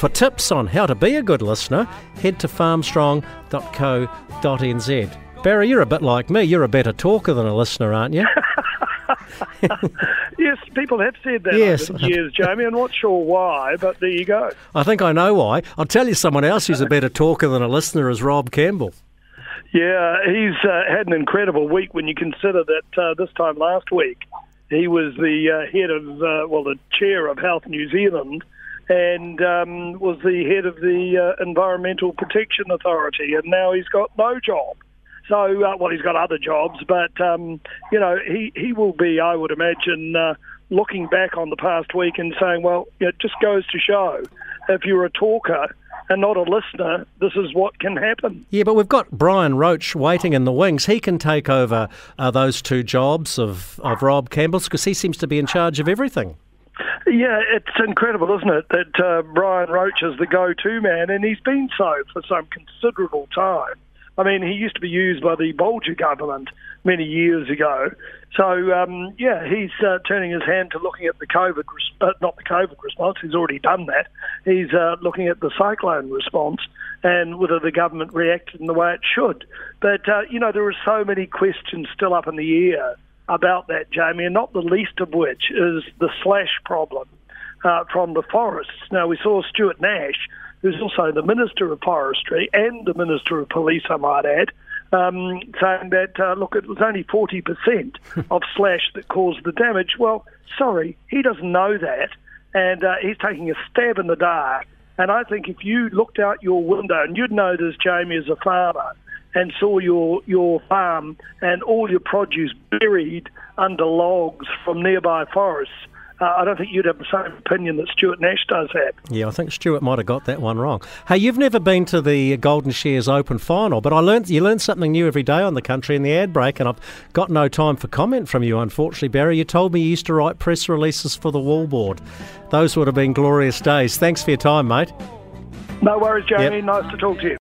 For tips on how to be a good listener, head to farmstrong.co.nz. Barry, you're a bit like me. You're a better talker than a listener, aren't you? yes, people have said that Yes. over years, Jamie. I'm not sure why, but there you go. I think I know why. I'll tell you someone else who's a better talker than a listener is Rob Campbell. Yeah, he's uh, had an incredible week when you consider that uh, this time last week he was the uh, head of, uh, well, the chair of Health New Zealand and um, was the head of the uh, Environmental Protection Authority, and now he's got no job. So, uh, well, he's got other jobs, but um, you know, he he will be, I would imagine, uh, looking back on the past week and saying, well, it just goes to show if you're a talker and not a listener, this is what can happen. Yeah, but we've got Brian Roche waiting in the wings. He can take over uh, those two jobs of, of Rob Campbell's because he seems to be in charge of everything. Yeah, it's incredible, isn't it, that uh, Brian Roche is the go-to man, and he's been so for some considerable time. I mean, he used to be used by the Bolger government many years ago. So, um, yeah, he's uh, turning his hand to looking at the COVID, res- uh, not the COVID response, he's already done that. He's uh, looking at the cyclone response and whether the government reacted in the way it should. But, uh, you know, there are so many questions still up in the air about that, Jamie, and not the least of which is the slash problem uh, from the forests. Now, we saw Stuart Nash, who's also the Minister of Forestry and the Minister of Police, I might add, um, saying that, uh, look, it was only 40% of slash that caused the damage. Well, sorry, he doesn't know that, and uh, he's taking a stab in the dark. And I think if you looked out your window, and you'd know this, Jamie, as a farmer, and saw your, your farm and all your produce buried under logs from nearby forests, uh, I don't think you'd have the same opinion that Stuart Nash does have. Yeah, I think Stuart might have got that one wrong. Hey, you've never been to the Golden Shears Open final, but I learned you learn something new every day on the country in the ad break, and I've got no time for comment from you, unfortunately, Barry. You told me you used to write press releases for the Wool Board. Those would have been glorious days. Thanks for your time, mate. No worries, Jamie. Yep. Nice to talk to you.